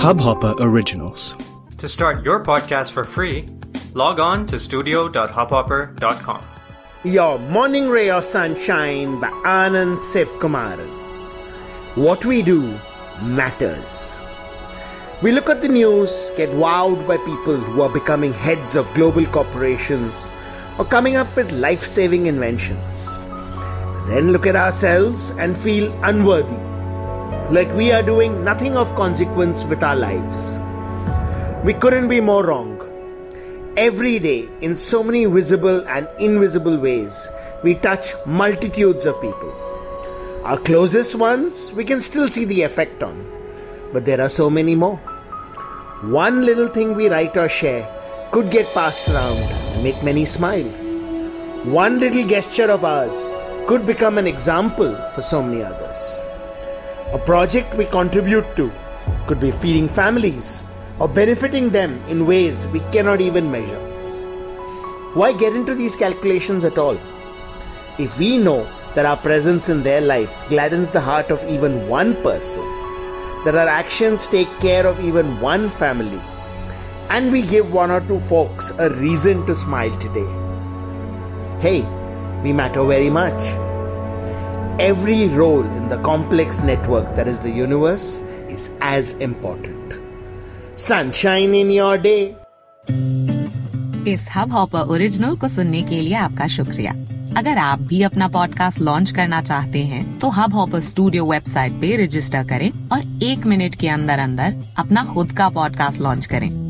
Hubhopper Originals. To start your podcast for free, log on to studio.hubhopper.com. Your Morning Ray of Sunshine by Anand Sevkumaran. What we do matters. We look at the news, get wowed by people who are becoming heads of global corporations or coming up with life saving inventions. Then look at ourselves and feel unworthy, like we are doing nothing of consequence with our lives. We couldn't be more wrong. Every day, in so many visible and invisible ways, we touch multitudes of people. Our closest ones, we can still see the effect on, but there are so many more. One little thing we write or share could get passed around and make many smile. One little gesture of ours could become an example for so many others. A project we contribute to could be feeding families or benefiting them in ways we cannot even measure. Why get into these calculations at all? If we know that our presence in their life gladdens the heart of even one person, that our actions take care of even one family, and we give one or two folks a reason to smile today. Hey, we matter very much. Every role in the complex network that is the universe is as important. Sunshine in your day. इस Hubhopper original को सुनने के लिए आपका शुक्रिया अगर आप भी अपना पॉडकास्ट लॉन्च करना चाहते हैं तो हब हॉपर स्टूडियो वेबसाइट पे रजिस्टर करें और एक मिनट के अंदर अंदर अपना खुद का पॉडकास्ट लॉन्च करें